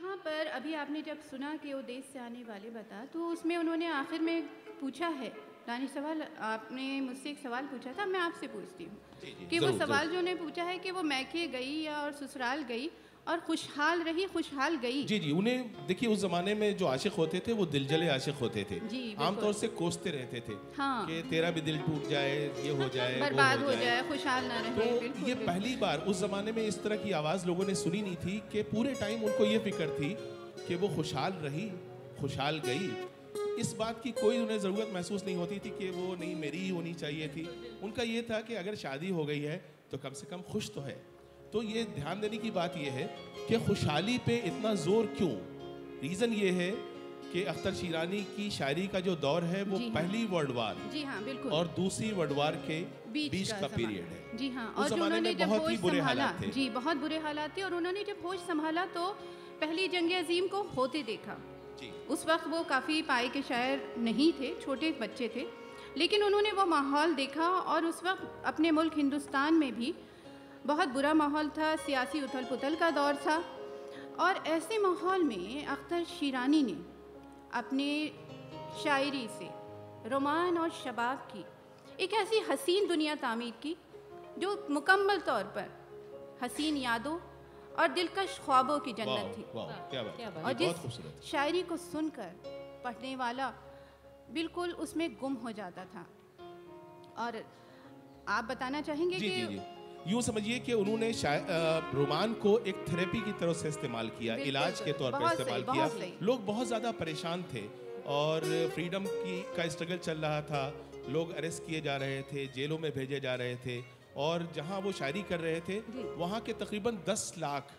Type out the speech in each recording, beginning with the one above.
यहाँ पर अभी आपने जब सुना कि वो देश से आने वाले बता तो उसमें उन्होंने आखिर में पूछा है रानी सवाल आपने मुझसे एक सवाल पूछा था मैं आपसे पूछती हूँ कि वो सवाल जो उन्हें पूछा है कि वो मैके गई या और ससुराल गई और खुशहाल रही खुशहाल गई। जी जी उन्हें देखिए उस जमाने में जो आशिक होते थे वो दिलजले आशिक होते थे। आमतौर से कोसते रहते थे हाँ। कि तेरा भी दिल टूट जाए ये हो जाए बर्बाद हो जाए। खुशहाल ना तो रहे बिल्कुल, ये पहली बार उस जमाने में इस तरह की आवाज़ लोगों ने सुनी नहीं थी कि पूरे टाइम उनको ये फ़िक्र थी कि वो खुशहाल रही खुशहाल गई। इस बात की कोई उन्हें ज़रूरत महसूस नहीं होती थी कि वो नहीं मेरी ही होनी चाहिए थी। उनका ये था कि अगर शादी हो गई है तो कम से कम खुश तो है। तो ये ध्यान देने की बात ये है कि खुशहाली पे इतना ज़ोर क्यों रीज़न ये है कि अख्तर शीरानी की शायरी का जो दौर है वो हाँ। पहली वर्ल्ड वार जी हाँ बिल्कुल और दूसरी वर्ल्ड वार के बीच, बीच का ज़माना। पीरियड है जी हाँ और जो उन्होंने जब बहुत ही होश बुरे संभाला हालात थे। जी बहुत बुरे हालात थे और उन्होंने जब होश संभाला तो पहली जंग अजीम को होते देखा जी उस वक्त वो काफ़ी पाए के शायर नहीं थे छोटे बच्चे थे लेकिन उन्होंने वो माहौल देखा और उस वक्त अपने मुल्क हिंदुस्तान में भी बहुत बुरा माहौल था सियासी उथल पुथल का दौर था और ऐसे माहौल में अख्तर शीरानी ने अपने शायरी से रोमान और शबाब की एक ऐसी हसीन दुनिया तामीर की जो मुकम्मल तौर पर हसीन यादों और दिलकश ख्वाबों की जन्नत थी। वाह क्या बात क्या बात और जिस शायरी को सुनकर पढ़ने वाला बिल्कुल उसमें गुम हो जाता था। और आप बताना चाहेंगे जी कि जी जी। यूँ समझिए कि उन्होंने रोमान को एक थेरेपी की तरह से इस्तेमाल किया इलाज के तौर पर इस्तेमाल किया। लोग बहुत ज़्यादा परेशान थे और फ्रीडम की का स्ट्रगल चल रहा था। लोग अरेस्ट किए जा रहे थे जेलों में भेजे जा रहे थे और जहाँ वो शायरी कर रहे थे। वहाँ के तकरीबन दस लाख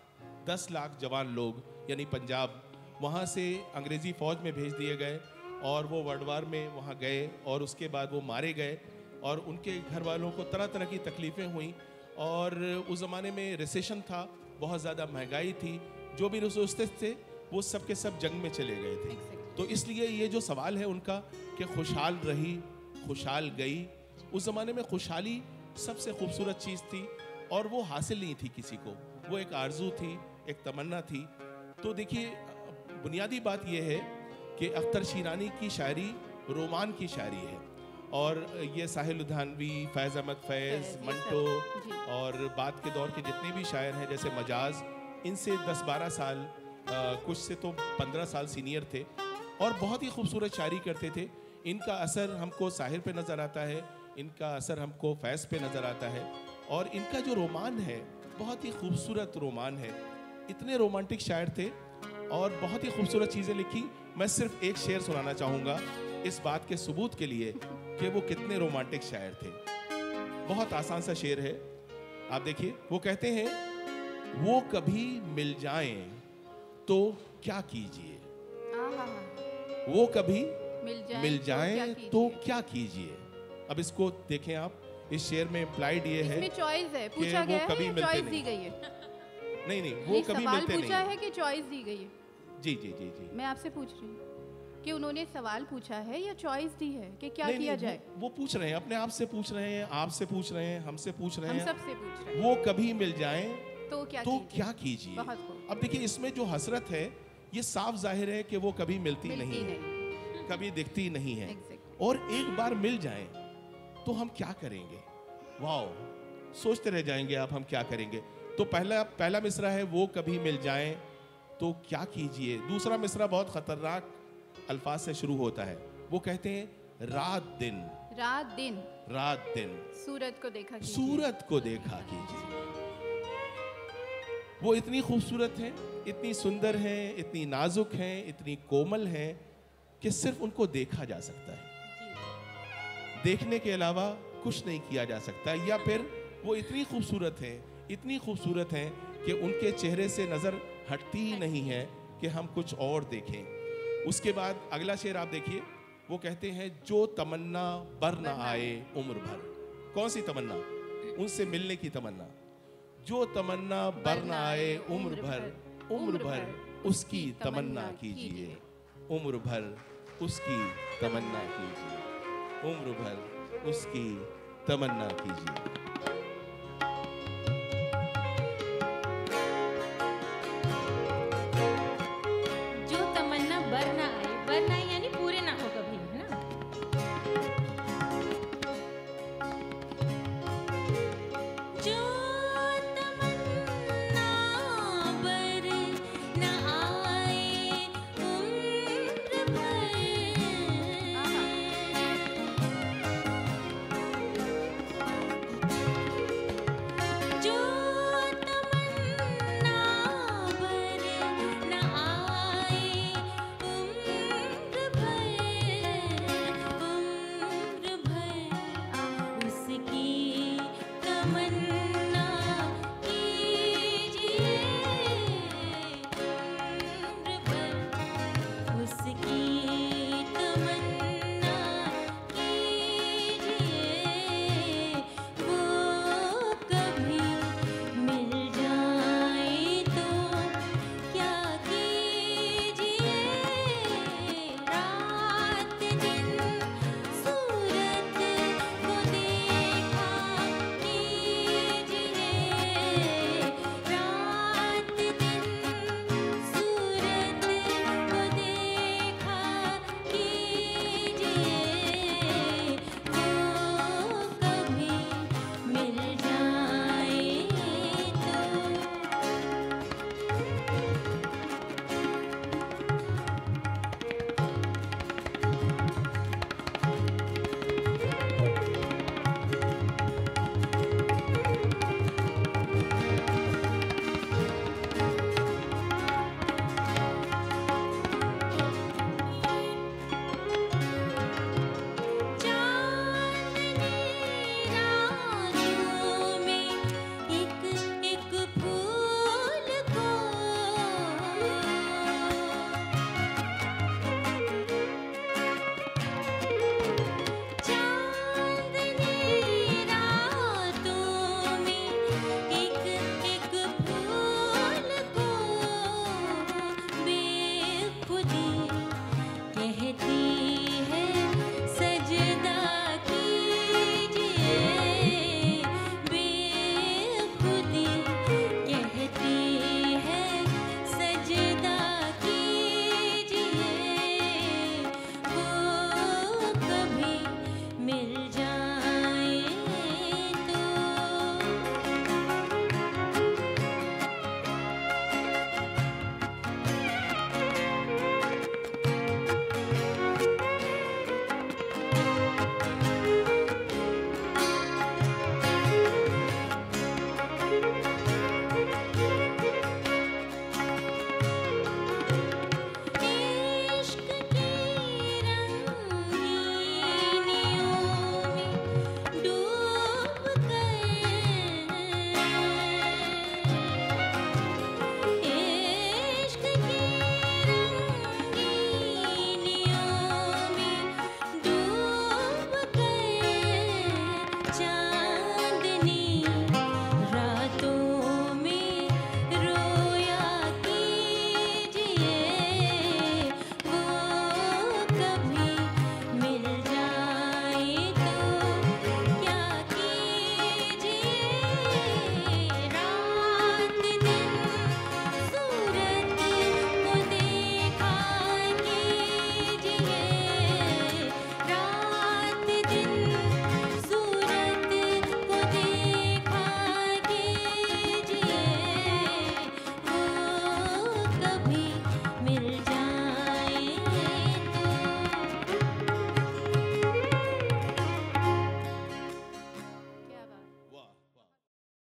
दस लाख जवान लोग यानी पंजाब वहाँ से अंग्रेज़ी फ़ौज में भेज दिए गए और वो वर्ल्ड वार में वहाँ गए और उसके बाद वो मारे गए और उनके घर वालों को तरह तरह की तकलीफ़ें हुई। और उस ज़माने में रिसेशन था बहुत ज़्यादा महँगाई थी जो भी रिसोर्सेज थे वो सब के सब जंग में चले गए थे। तो इसलिए ये जो सवाल है उनका कि खुशहाल रही खुशहाल गई उस ज़माने में खुशहाली सबसे खूबसूरत चीज़ थी और वो हासिल नहीं थी किसी को। वो एक आरज़ू थी एक तमन्ना थी। तो देखिए बुनियादी बात यह है कि अख्तर शीरानी की शायरी रोमान की शायरी है। और ये साहिल लुधियानवी फैज़ अहमद फैज़ मंटो और बाद के दौर के जितने भी शायर हैं जैसे मजाज इनसे 10-12 साल अ, कुछ से तो 15 साल सीनियर थे और बहुत ही खूबसूरत शायरी करते थे। इनका असर हमको साहिर पे नज़र आता है इनका असर हमको फैज़ पे नज़र आता है और इनका जो रोमान है बहुत ही खूबसूरत रोमान है। इतने रोमांटिक शायर थे और बहुत ही खूबसूरत चीज़ें लिखी। मैं सिर्फ़ एक शेर सुनाना चाहूँगा इस बात के सबूत के लिए कि वो कितने रोमांटिक शायर थे। बहुत आसान सा शेर है। आप देखिए वो कहते हैं वो कभी मिल जाएँ तो क्या कीजिए? वो कभी मिल जाए मिल तो क्या कीजिए? तो अब इसको देखें आप इस शेर में इम्प्लाइड ये है चॉइस है। कि पूछा वो गया है कभी मिलते चॉइस नहीं। दी गई है। नहीं नहीं वो कभी मिलते नहीं। है कि चॉइस दी गई है। जी जी जी जी। मैं आपसे पूछ रही हूँ। कि उन्होंने सवाल पूछा है या चॉइस दी है कि क्या नहीं, किया नहीं, जाए? वो, पूछ रहे हैं अपने आप से पूछ रहे हैं आपसे पूछ रहे हैं हमसे पूछ रहे हम हैं। सबसे पूछ रहे हैं। वो कभी मिल जाएँ तो क्या तो क्या कीजिए? अब देखिए इसमें जो हसरत है ये साफ़ ज़ाहिर है कि वो कभी मिलती, मिलती नहीं है। नहीं। कभी दिखती नहीं है। Exactly. और एक बार मिल जाए तो हम क्या करेंगे? वाओ सोचते रह जाएँगे आप हम क्या करेंगे? तो पहला पहला मिसरा है वो कभी मिल जाए तो क्या कीजिए? दूसरा मिसरा बहुत खतरनाक अल्फाज से शुरू होता है। वो कहते हैं रात दिन। रात दिन। रात दिन। सूरत को देखा कीजिए। सूरत को देखा कीजिए। वो इतनी खूबसूरत हैं इतनी सुंदर हैं इतनी नाजुक हैं इतनी कोमल हैं कि सिर्फ़ उनको देखा जा सकता है। देखने के अलावा कुछ नहीं किया जा सकता। या फिर वो इतनी खूबसूरत हैं इतनी खूबसूरत हैं कि उनके चेहरे से नज़र हटती ही नहीं है कि हम कुछ और देखें। उसके बाद अगला शेर आप देखिए वो कहते हैं जो तमन्ना बर ना आए उम्र भर। कौन सी तमन्ना? उनसे मिलने की तमन्ना। जो तमन्ना बर न आए उम्र भर उम्र भर उसकी तमन्ना कीजिए। उम्र भर उसकी तमन्ना कीजिए। उम्र भर उसकी तमन्ना कीजिए।